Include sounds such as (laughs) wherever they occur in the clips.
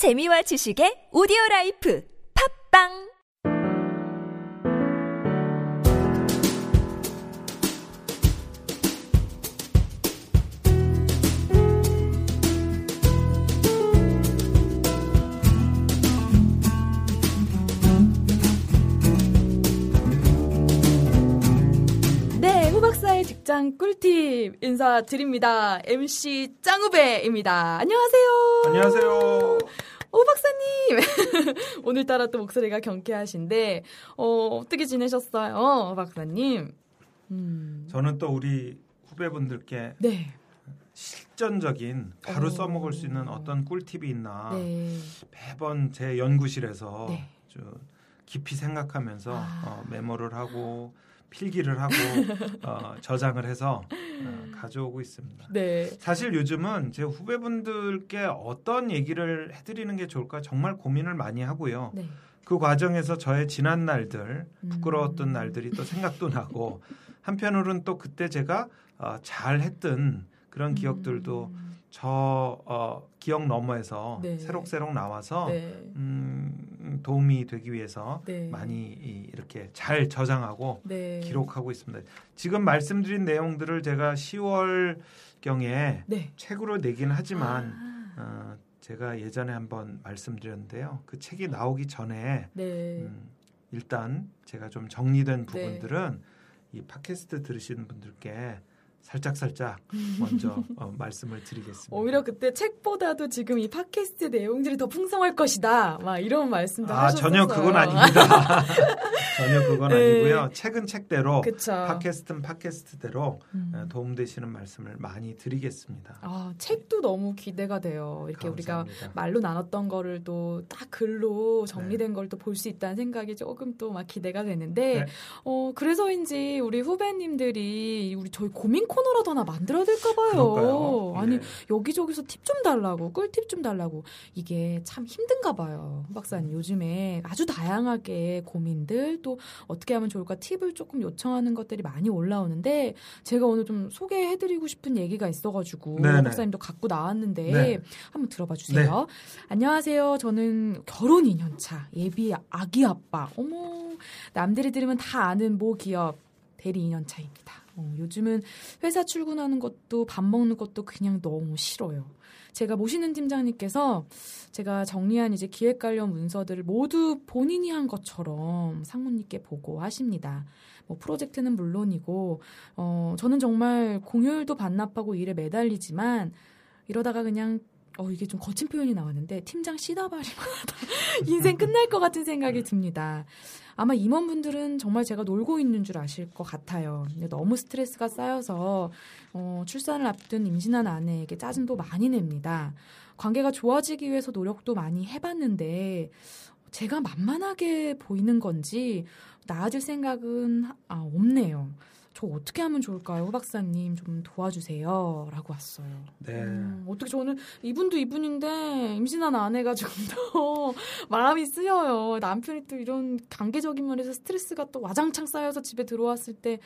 재미와 지식의 오디오 라이프. 팝빵 꿀팁 인사드립니다. MC 짱우배입니다. 안녕하세요. 안녕하세요. 오 박사님. (laughs) 오늘따라 또 목소리가 경쾌하신데 어, 어떻게 지내셨어요, 박사님? 음, 저는 또 우리 후배분들께 네. 실전적인 바로 오. 써먹을 수 있는 어떤 꿀팁이 있나 네. 매번 제 연구실에서 네. 좀 깊이 생각하면서 아. 어, 메모를 하고 필기를 하고 (laughs) 어, 저장을 해서 어, 가져오고 있습니다. 네. 사실 요즘은 제 후배분들께 어떤 얘기를 해드리는 게 좋을까 정말 고민을 많이 하고요. 네. 그 과정에서 저의 지난 날들, 부끄러웠던 음. 날들이 또 생각도 나고 한편으로는 또 그때 제가 어, 잘했던 그런 기억들도 음, 저 어, 기억 너머에서 네. 새록새록 나와서 네. 음, 도움이 되기 위해서 네. 많이 이- 이렇게 잘 저장하고 네. 기록하고 있습니다. 지금 말씀드린 내용들을 제가 10월 경에 네. 책으로 내긴 하지만 아, 어, 제가 예전에 한번 말씀드렸는데요. 그 책이 나오기 전에 네. 음, 일단 제가 좀 정리된 네. 부분들은 이 팟캐스트 들으시는 분들께 살짝 살짝 먼저 어, 말씀을 드리겠습니다. 오히려 그때 책보다도 지금 이 팟캐스트 내용들이 더 풍성할 것이다. 막 이런 말씀도 아 하셨어요. 전혀 그건 아닙니다. (laughs) 전혀 그건 네. 아니고요. 책은 책대로 그쵸. 팟캐스트는 팟캐스트대로 음. 어, 도움되시는 말씀을 많이 드리겠습니다. 아, 책도 너무 기대가 돼요. 이렇게 우리가 감사합니다. 말로 나눴던 거를 또 딱 글로 네. 정리된 걸또 볼 수 있다는 생각이 조금 또 막 기대가 되는데, 네. 어, 그래서인지 우리 후배님들이 우리 저희 고민 코너라도 하나 만들어야 될까 봐요. 아니, 네. 여기저기서 팁 좀 달라고, 꿀팁 좀 달라고. 이게 참 힘든가 봐요. 박사님. 요즘에 아주 다양하게 고민들 또 어떻게 하면 좋을까 팁을 조금 요청하는 것들이 많이 올라오는데 제가 오늘 좀 소개해드리고 싶은 얘기가 있어가지고 네네. 박사님도 갖고 나왔는데 네. 한번 들어봐 주세요. 안녕하세요. 저는 결혼 2년차 예비 아기 아빠. 어머 남들이 들으면 다 아는 모 기업 대리 2년차입니다. 어, 요즘은 회사 출근하는 것도 밥 먹는 것도 그냥 너무 싫어요. 제가 모시는 팀장님께서 제가 정리한 이제 기획 관련 문서들을 모두 본인이 한 것처럼 상무님께 보고하십니다. 뭐 프로젝트는 물론이고 어 저는 정말 공휴일도 반납하고 일에 매달리지만 이러다가 그냥 어 이게 좀 거친 표현이 나왔는데 팀장 씨다발이만 하다 (laughs) 인생 끝날 것 같은 생각이 듭니다. 아마 임원분들은 정말 제가 놀고 있는 줄 아실 것 같아요. 너무 스트레스가 쌓여서 어, 출산을 앞둔 임신한 아내에게 짜증도 많이 냅니다. 관계가 좋아지기 위해서 노력도 많이 해봤는데 제가 만만하게 보이는 건지 나아질 생각은 아, 없네요. 저 어떻게 하면 좋을까요, hu 박사님 좀 도와주세요. 라고 왔어요. 네. 음, 어떻게 저는 이분도 이분인데 임신한 아내가 좀 더 (laughs) 마음이 쓰여요. 남편이 또 이런 관계적인 면에서 스트레스가 또 와장창 쌓여서 집에 들어왔을 때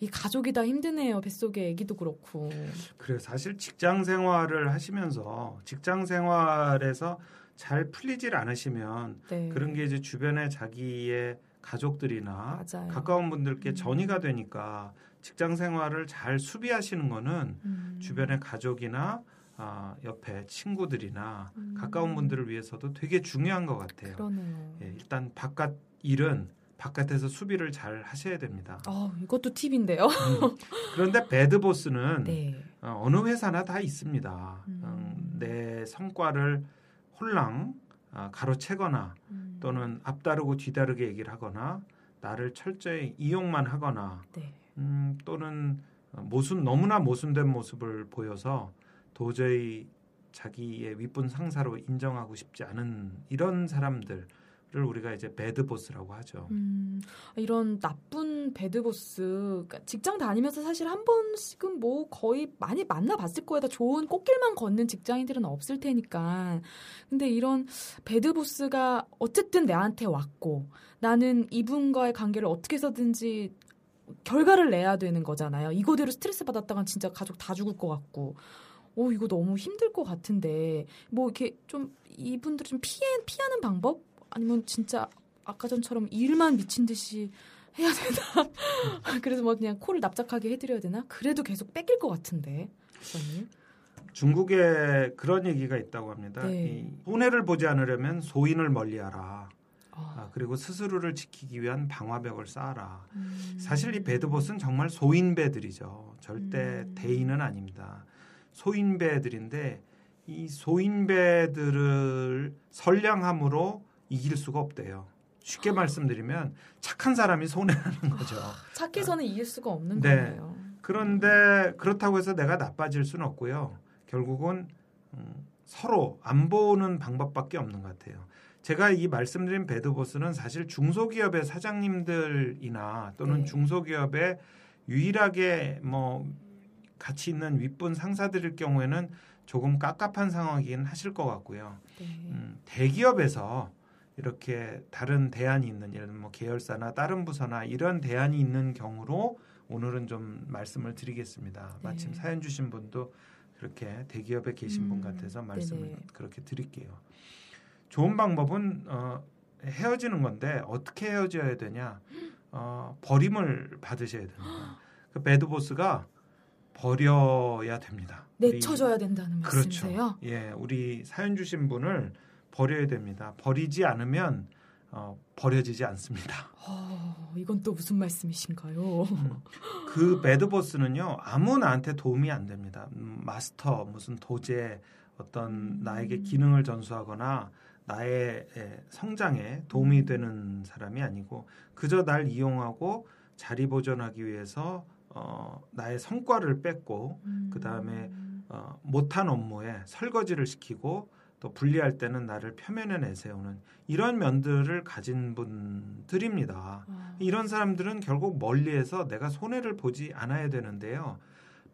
이 가족이 다 힘드네요. 뱃속에 아기도 그렇고. 그래요. 사실 직장 생활을 하시면서 직장 생활에서 잘 풀리질 않으시면 네. 그런 게 이제 주변에 자기의 가족들이나 맞아요. 가까운 분들께 음. 전이가 되니까 직장 생활을 잘 수비하시는 거는 음. 주변의 가족이나 아, 옆에 친구들이나 음. 가까운 분들을 위해서도 되게 중요한 것 같아요. 그러네요. 예, 일단 바깥 일은 바깥에서 수비를 잘 하셔야 됩니다. 아, 이것도 팁인데요. 음. 그런데 배드 보스는 네. 어, 어느 회사나 다 있습니다. 음. 음, 내 성과를 홀랑 아, 가로채거나 음. 또는 앞다르고 뒤다르게 얘기를 하거나 나를 철저히 이용만 하거나 네. 음, 또는 모순 너무나 모순된 모습을 보여서 도저히 자기의 윗분 상사로 인정하고 싶지 않은 이런 사람들 을 우리가 이제 bad boss라고 하죠. 음, 이런 나쁜 bad boss, 그러니까 직장 다니면서 사실 한 번씩은 뭐 거의 많이 만나봤을 거에다 좋은 꽃길만 걷는 직장인들은 없을 테니까. 근데 이런 배드 보스가 어쨌든 내한테 왔고, 나는 이분과의 관계를 어떻게 해서든지 결과를 내야 되는 거잖아요. 이거대로 스트레스 받았다간 진짜 가족 다 죽을 것 같고. 오 이거 너무 힘들 것 같은데 뭐 이렇게 좀 이분들 좀 피해 피하는 방법 아니면 진짜 아까 전처럼 일만 미친 듯이 해야 되나? (laughs) 그래서 뭐 그냥 코를 납작하게 해드려야 되나? 그래도 계속 뺏길 것 같은데, 박사님. 중국에 그런 얘기가 있다고 합니다. 네. 이 손해를 보지 않으려면 소인을 멀리하라. 아, 아, 그리고 스스로를 지키기 위한 방화벽을 쌓아라. 음. 사실 이 배드봇은 정말 소인배들이죠. 절대 음. 대인은 아닙니다. 소인배들인데 이 소인배들을 선량함으로 이길 수가 없대요. 쉽게 말씀드리면 착한 사람이 손해라는 거죠. 착해서는 이길 수가 없는 네. 거예요. 그런데 그렇다고 해서 내가 나빠질 수는 없고요. 결국은 음, 서로 안 보는 방법밖에 없는 것 같아요. 제가 이 말씀드린 배드보스는 사실 중소기업의 사장님들이나 또는 네. 중소기업의 유일하게 뭐 가치 있는 윗분 상사들일 경우에는 조금 깝깝한 상황이긴 하실 것 같고요. 네. 음, 대기업에서 이렇게 다른 대안이 있는 예를 들면 뭐 계열사나 다른 부서나 이런 대안이 있는 경우로 오늘은 좀 말씀을 드리겠습니다. 네. 마침 사연 주신 분도 그렇게 대기업에 계신 분 음, 같아서 말씀을 네네. 그렇게 드릴게요. 좋은 방법은 어, 헤어지는 건데 어떻게 헤어져야 되냐? 어, 버림을 받으셔야 됩니다. (gasps) 그 배드 보스가 버려야 됩니다. 내쳐줘야 된다는 그렇죠. 말씀이세요? 예, 우리 사연 주신 분을 버려야 됩니다. 버리지 않으면 어, 버려지지 않습니다. 어, 이건 또 무슨 말씀이신가요? (laughs) 그 배드보스는요 아무 나한테 도움이 안 됩니다. 음, 마스터 무슨 도제 어떤 음. 나에게 기능을 전수하거나 나의 예, 성장에 도움이 음. 되는 사람이 아니고 그저 날 이용하고 자리 보존하기 위해서 어, 나의 성과를 뺏고 그 다음에 어, 못한 업무에 설거지를 시키고 또 분리할 때는 나를 표면에 내세우는 이런 면들을 가진 분들입니다. 아, 이런 사람들은 결국 멀리에서 내가 손해를 보지 않아야 되는데요.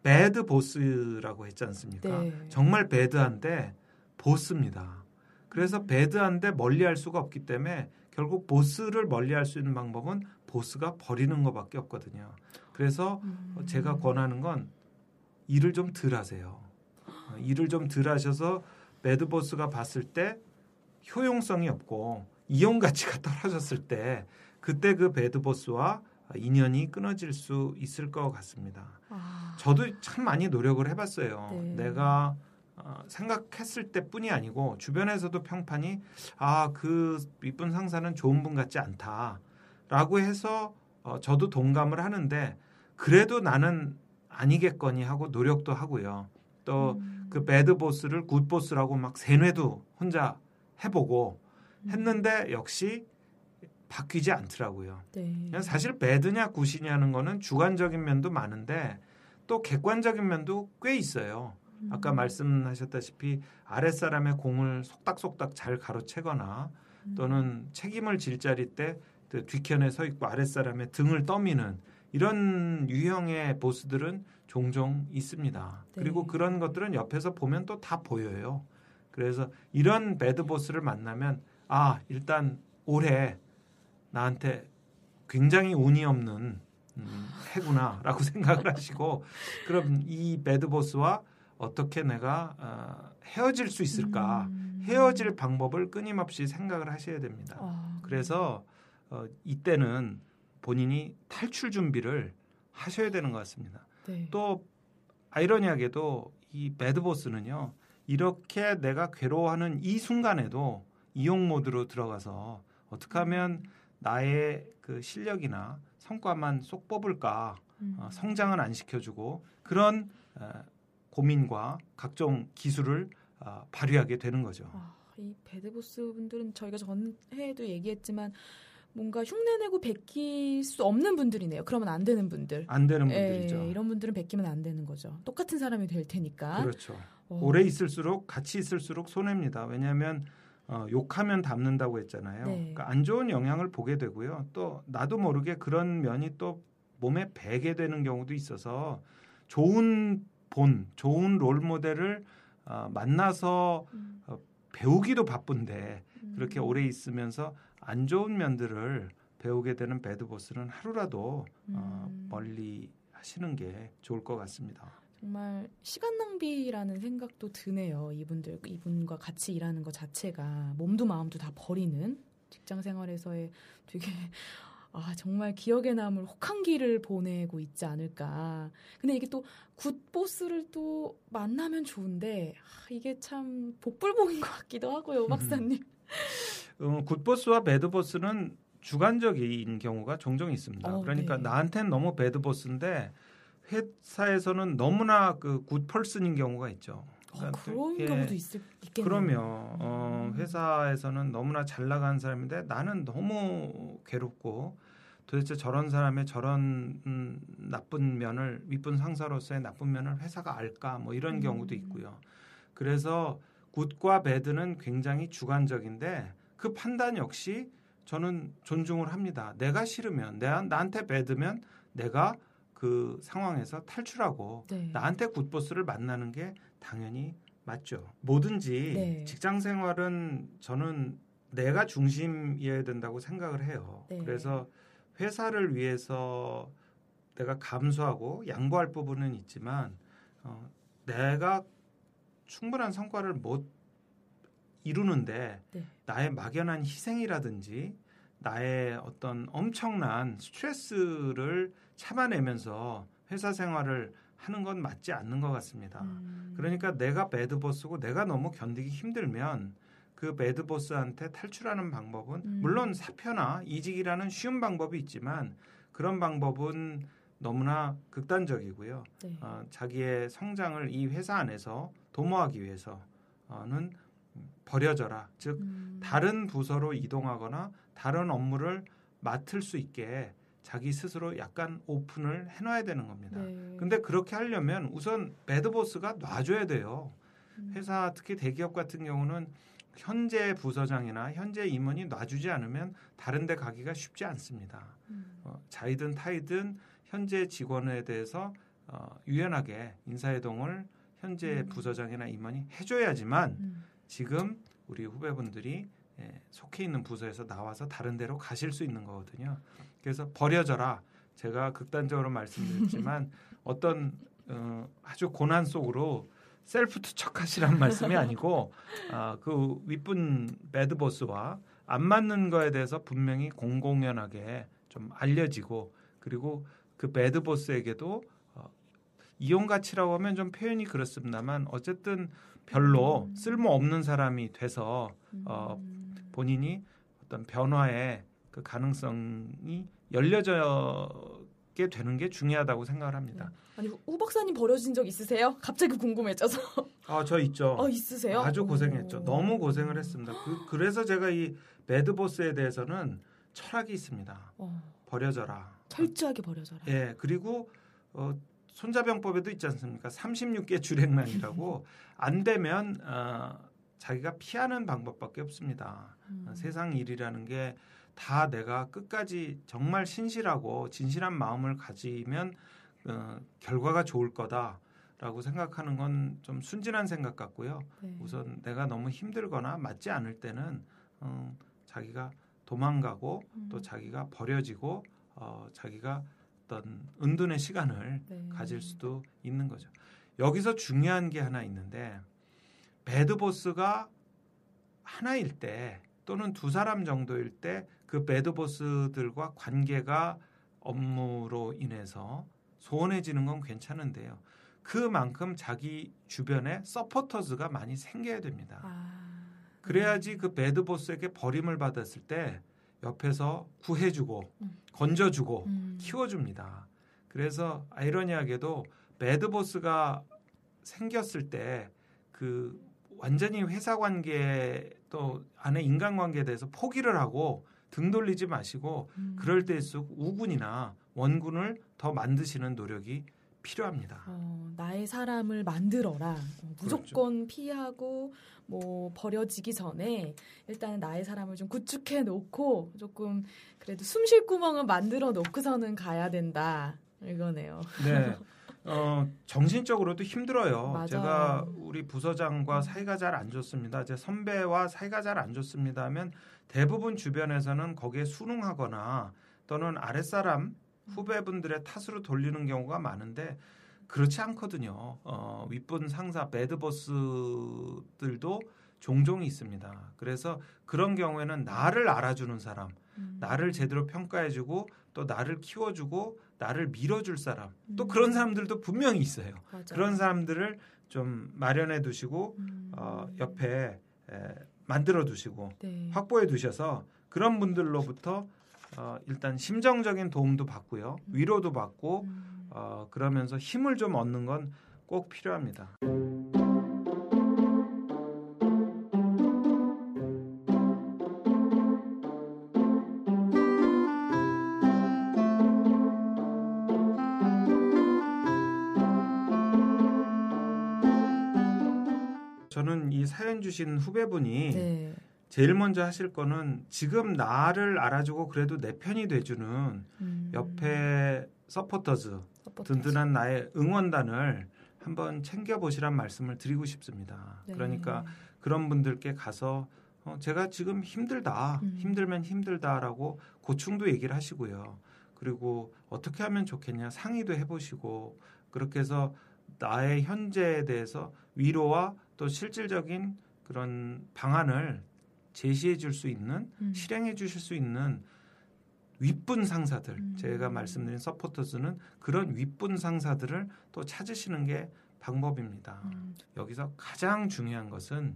배드 보스라고 했지 않습니까? 네. 정말 배드한데 보스입니다. 그래서 배드한데 멀리할 수가 없기 때문에 결국 보스를 멀리할 수 있는 방법은 보스가 버리는 것밖에 없거든요. 그래서 음. 제가 권하는 건 일을 좀 덜 하세요. 어, 일을 좀 덜 하셔서 매드보스가 봤을 때 효용성이 없고 이용 가치가 (laughs) 떨어졌을 때 그때 그 배드보스와 인연이 끊어질 수 있을 것 같습니다. 아, 저도 참 많이 노력을 해봤어요. 네. 내가 어, 생각했을 때뿐이 아니고 주변에서도 평판이 아 그 이쁜 상사는 좋은 분 같지 않다라고 해서 어, 저도 동감을 하는데 그래도 나는 아니겠거니 하고 노력도 하고요. 또 음. 그 bad boss를 good boss라고 막 세뇌도 혼자 해보고 음. 했는데 역시 바뀌지 않더라고요. 네. 사실 bad냐 good이냐는 거는 주관적인 면도 많은데 또 객관적인 면도 꽤 있어요. 아까 음. 말씀하셨다시피 아랫사람의 공을 속닥속닥 잘 가로채거나 음. 또는 책임을 질 자리 때그 뒤편에 서 있고 아랫사람의 등을 떠미는 이런 유형의 보스들은 종종 있습니다. 네. 그리고 그런 것들은 옆에서 보면 또 다 보여요. 그래서 이런 배드 보스를 만나면 아 일단 올해 나한테 굉장히 운이 없는 음, 해구나라고 (laughs) 생각을 하시고 그럼 이 배드 보스와 어떻게 내가 어, 헤어질 수 있을까 음. 헤어질 방법을 끊임없이 생각을 하셔야 됩니다. 아, 그래서 어, 이때는 본인이 탈출 준비를 하셔야 되는 것 같습니다. 네. 또 아이러니하게도 이 배드보스는요 이렇게 내가 괴로워하는 이 순간에도 이용 모드로 들어가서 어떻게 하면 나의 그 실력이나 성과만 쏙 뽑을까 음. 어, 성장은 안 시켜주고 그런 어, 고민과 각종 기술을 어, 발휘하게 되는 거죠. 아, 이 배드보스 분들은 저희가 전에도 얘기했지만 뭔가 흉내내고 베낄 수 없는 분들이네요. 그러면 안 되는 분들. 안 되는 분들이죠. 예, 이런 분들은 베끼면 안 되는 거죠. 똑같은 사람이 될 테니까. 그렇죠. 어. 오래 있을수록 같이 있을수록 손해입니다. 왜냐하면 어, 욕하면 담는다고 했잖아요. 네. 그러니까 안 좋은 영향을 보게 되고요. 또 나도 모르게 그런 면이 또 몸에 배게 되는 경우도 있어서 좋은 본, 좋은 롤 모델을 어, 만나서 음, 배우기도 바쁜데 음. 그렇게 오래 있으면서 안 좋은 면들을 배우게 되는 배드보스는 하루라도 어, 음. 멀리 하시는 게 좋을 것 같습니다. 정말 시간 낭비라는 생각도 드네요. 이분들 이분과 같이 일하는 것 자체가 몸도 마음도 다 버리는 직장 생활에서의 되게 아, 정말 기억에 남을 혹한기를 보내고 있지 않을까. 근데 이게 또 굿보스를 또 만나면 좋은데, 아, 이게 참 복불복인 것 같기도 하고요, (laughs) 박사님. 어, 굿보스와 배드보스는 주관적인 경우가 종종 있습니다. 어, 그러니까 네. 나한테는 너무 배드보스인데 회사에서는 너무나 그 굿펄슨인 경우가 있죠. 어, 그러니까 그런 예, 경우도 있을, 있겠네요. 그러면 어, 음. 회사에서는 너무나 잘 나가는 사람인데 나는 너무 괴롭고 도대체 저런 사람의 저런 음, 나쁜 면을 윗분 상사로서의 나쁜 면을 회사가 알까 뭐 이런 음. 경우도 있고요. 그래서 굿과 배드는 굉장히 주관적인데 그 판단 역시 저는 존중을 합니다. 내가 싫으면 내가 나한테 배드면 내가 그 상황에서 탈출하고 네. 나한테 굿보스를 만나는 게 당연히 맞죠. 뭐든지 네. 직장 생활은 저는 내가 중심이어야 된다고 생각을 해요. 네. 그래서 회사를 위해서 내가 감수하고 양보할 부분은 있지만 어, 내가 충분한 성과를 못 이루는데 네. 나의 막연한 희생이라든지 나의 어떤 엄청난 스트레스를 참아내면서 회사 생활을 하는 건 맞지 않는 것 같습니다. 음. 그러니까 내가 배드보스고 내가 너무 견디기 힘들면 그 배드보스한테 탈출하는 방법은 음. 물론 사표나 이직이라는 쉬운 방법이 있지만 그런 방법은 너무나 극단적이고요. 네. 어, 자기의 성장을 이 회사 안에서 도모하기 위해서는 버려져라. 즉 음. 다른 부서로 이동하거나 다른 업무를 맡을 수 있게 자기 스스로 약간 오픈을 해놔야 되는 겁니다. 네. 근데 그렇게 하려면 우선 배드보스가 놔줘야 돼요. 음. 회사 특히 대기업 같은 경우는 현재 부서장이나 현재 임원이 놔주지 않으면 다른 데 가기가 쉽지 않습니다. 음. 어, 자이든 타이든 현재 직원에 대해서 어, 유연하게 인사이동을 현재 음. 부서장이나 임원이 해줘야지만 음. 지금 우리 후배분들이 예, 속해 있는 부서에서 나와서 다른 데로 가실 수 있는 거거든요. 그래서 버려져라. 제가 극단적으로 말씀드렸지만 (laughs) 어떤 어, 아주 고난 속으로 셀프 투척하시란 말씀이 아니고 아, 그 윗분 배드보스와 안 맞는 거에 대해서 분명히 공공연하게 좀 알려지고 그리고 그 배드보스에게도 어, 이용 가치라고 하면 좀 표현이 그렇습니다만 어쨌든 별로 음. 쓸모 없는 사람이 돼서 어, 음. 본인이 어떤 변화의 그 가능성이 열려져게 되는 게 중요하다고 생각을 합니다. 아니 우 박사님 버려진 적 있으세요? 갑자기 궁금해져서. (laughs) 아, 저 있죠. 어 있으세요? 아주 고생했죠. 오. 너무 고생을 했습니다. 그, 래서 제가 이 매드보스에 대해서는 철학이 있습니다. 어, 버려져라. 철저하게 버려져라. 예, 그리고 어, 손자병법에도 있지 않습니까? 36개 주랭란이라고 (laughs) 안 되면 어, 자기가 피하는 방법밖에 없습니다. 음. 어, 세상 일이라는 게 다 내가 끝까지 정말 신실하고 진실한 마음을 가지면 어, 결과가 좋을 거다라고 생각하는 건 좀 순진한 생각 같고요. 네. 우선 내가 너무 힘들거나 맞지 않을 때는 어, 자기가 도망가고 음. 또 자기가 버려지고 어, 자기가 어떤 은둔의 시간을 네. 가질 수도 있는 거죠. 여기서 중요한 게 하나 있는데 배드보스가 하나일 때 또는 두 사람 정도일 때 그 배드보스들과 관계가 업무로 인해서 소원해지는 건 괜찮은데요. 그만큼 자기 주변에 서포터즈가 많이 생겨야 됩니다. 아. 그래야지 그 배드보스에게 버림을 받았을 때 옆에서 구해주고 음. 건져주고 음. 키워줍니다. 그래서 아이러니하게도 배드보스가 생겼을 때 그 완전히 회사 관계 또 안에 인간 관계에 대해서 포기를 하고 등 돌리지 마시고 음. 그럴 때일수록 우군이나 원군을 더 만드시는 노력이 필요합니다. 어, 나의 사람을 만들어라. 어, 무조건 피하고 뭐 버려지기 전에 일단 나의 사람을 좀 구축해 놓고 조금 그래도 숨 쉴 구멍은 만들어 놓고서는 가야 된다. 이거네요. 네. (laughs) 어, 정신적으로도 힘들어요. 맞아요. 제가 우리 부서장과 사이가 잘 안 좋습니다. 제 선배와 사이가 잘 안 좋습니다 하면 대부분 주변에서는 거기에 순응하거나 또는 아랫사람 후배분들의 탓으로 돌리는 경우가 많은데 그렇지 않거든요. 어, 윗분 상사 배드보스들도 종종 있습니다. 그래서 그런 경우에는 나를 알아주는 사람, 음. 나를 제대로 평가해주고 또 나를 키워주고 나를 밀어줄 사람, 또 음. 그런 사람들도 분명히 있어요. 맞아요. 그런 사람들을 좀 마련해 두시고 음. 어, 옆에 에, 만들어 두시고 네. 확보해 두셔서 그런 분들로부터 어, 일단 심정적인 도움도 받고요, 위로도 받고 음. 어, 그러면서 힘을 좀 얻는 건 꼭 필요합니다. 저는 이 사연 주신 후배분이 네. 제일 먼저 하실 거는 지금 나를 알아주고 그래도 내 편이 돼주는 음. 옆에 supporters supporters. 든든한 나의 응원단을 한번 챙겨 보시란 말씀을 드리고 싶습니다. 네. 그러니까 그런 분들께 가서 어, 제가 지금 힘들다, 음. 힘들면 힘들다라고 고충도 얘기를 하시고요. 그리고 어떻게 하면 좋겠냐 상의도 해보시고 그렇게 해서 나의 현재에 대해서 위로와 또 실질적인 그런 방안을 제시해 줄 수 있는 음. 실행해 주실 수 있는 윗분 상사들 음. 제가 말씀드린 서포터즈는 그런 윗분 상사들을 또 찾으시는 게 방법입니다. 음. 여기서 가장 중요한 것은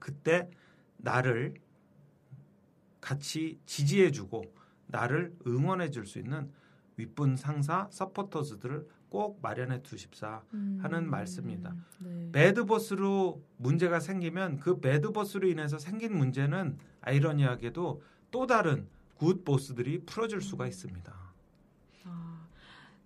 그때 나를 같이 지지해 주고 나를 응원해 줄 수 있는 윗분 상사 서포터즈들을 꼭 마련해 두십사. 음. 하는 말씀입니다. 네. 배드보스로 문제가 생기면 그 배드보스로 인해서 생긴 문제는 아이러니하게도 또 다른 굿보스들이 풀어줄 수가 있습니다. 아,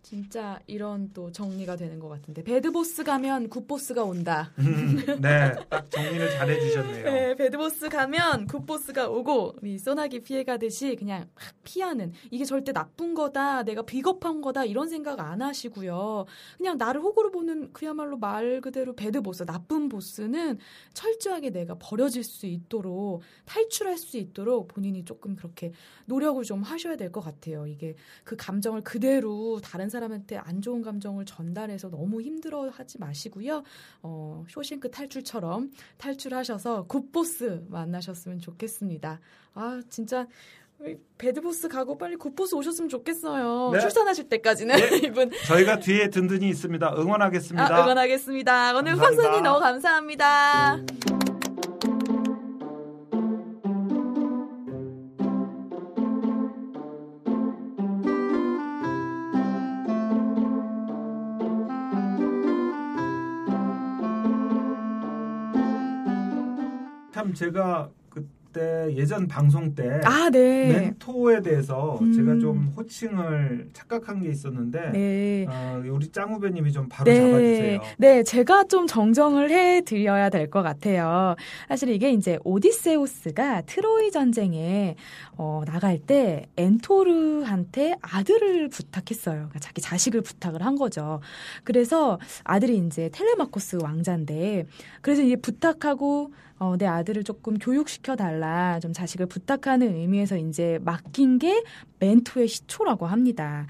진짜 이런 또 정리가 되는 것 같은데. 배드보스 가면 굿보스가 온다. 네, 딱 정리를 잘 해주셨네요. 네, 배드보스 가면 굿보스가 오고 우리 소나기 피해가듯이 그냥 막 피하는. 이게 절대 나쁜 거다 내가 비겁한 거다 이런 생각 안 하시고요. 그냥 나를 호구로 보는 그야말로 말 그대로 배드보스 나쁜 보스는 철저하게 내가 버려질 수 있도록 탈출할 수 있도록 본인이 조금 그렇게 노력을 좀 하셔야 될 것 같아요. 이게 그 감정을 그대로 다른 사람한테 안 좋은 감정을 전달해서 너무 힘들어 하지 마시고요 어, 쇼생크 탈출처럼 탈출하셔서 good boss 만나셨으면 좋겠습니다. 아, 진짜 bad boss 가고 빨리 good boss 오셨으면 좋겠어요. 네. 출산하실 때까지는 네. (laughs) 이분 저희가 뒤에 든든히 있습니다. 응원하겠습니다. 아, 응원하겠습니다. 오늘. 박사님 너무 감사합니다. 참 제가 그 때 예전 방송 때 아, 네. 멘토에 대해서 음. 제가 좀 호칭을 착각한 게 있었는데 네. 어, 우리 짱 후배님이 좀 바로 네, 잡아주세요. 네, 제가 좀 정정을 해드려야 될 것 같아요. 사실 이게 이제 오디세우스가 트로이 전쟁에 어, 나갈 때 엔토르한테 아들을 부탁했어요. 그러니까 자기 자식을 부탁을 한 거죠. 그래서 아들이 이제 텔레마코스 왕자인데, 그래서 이제 부탁하고 어, 내 아들을 조금 교육시켜 달라, 좀 자식을 부탁하는 의미에서 이제 맡긴 게 멘토의 시초라고 합니다.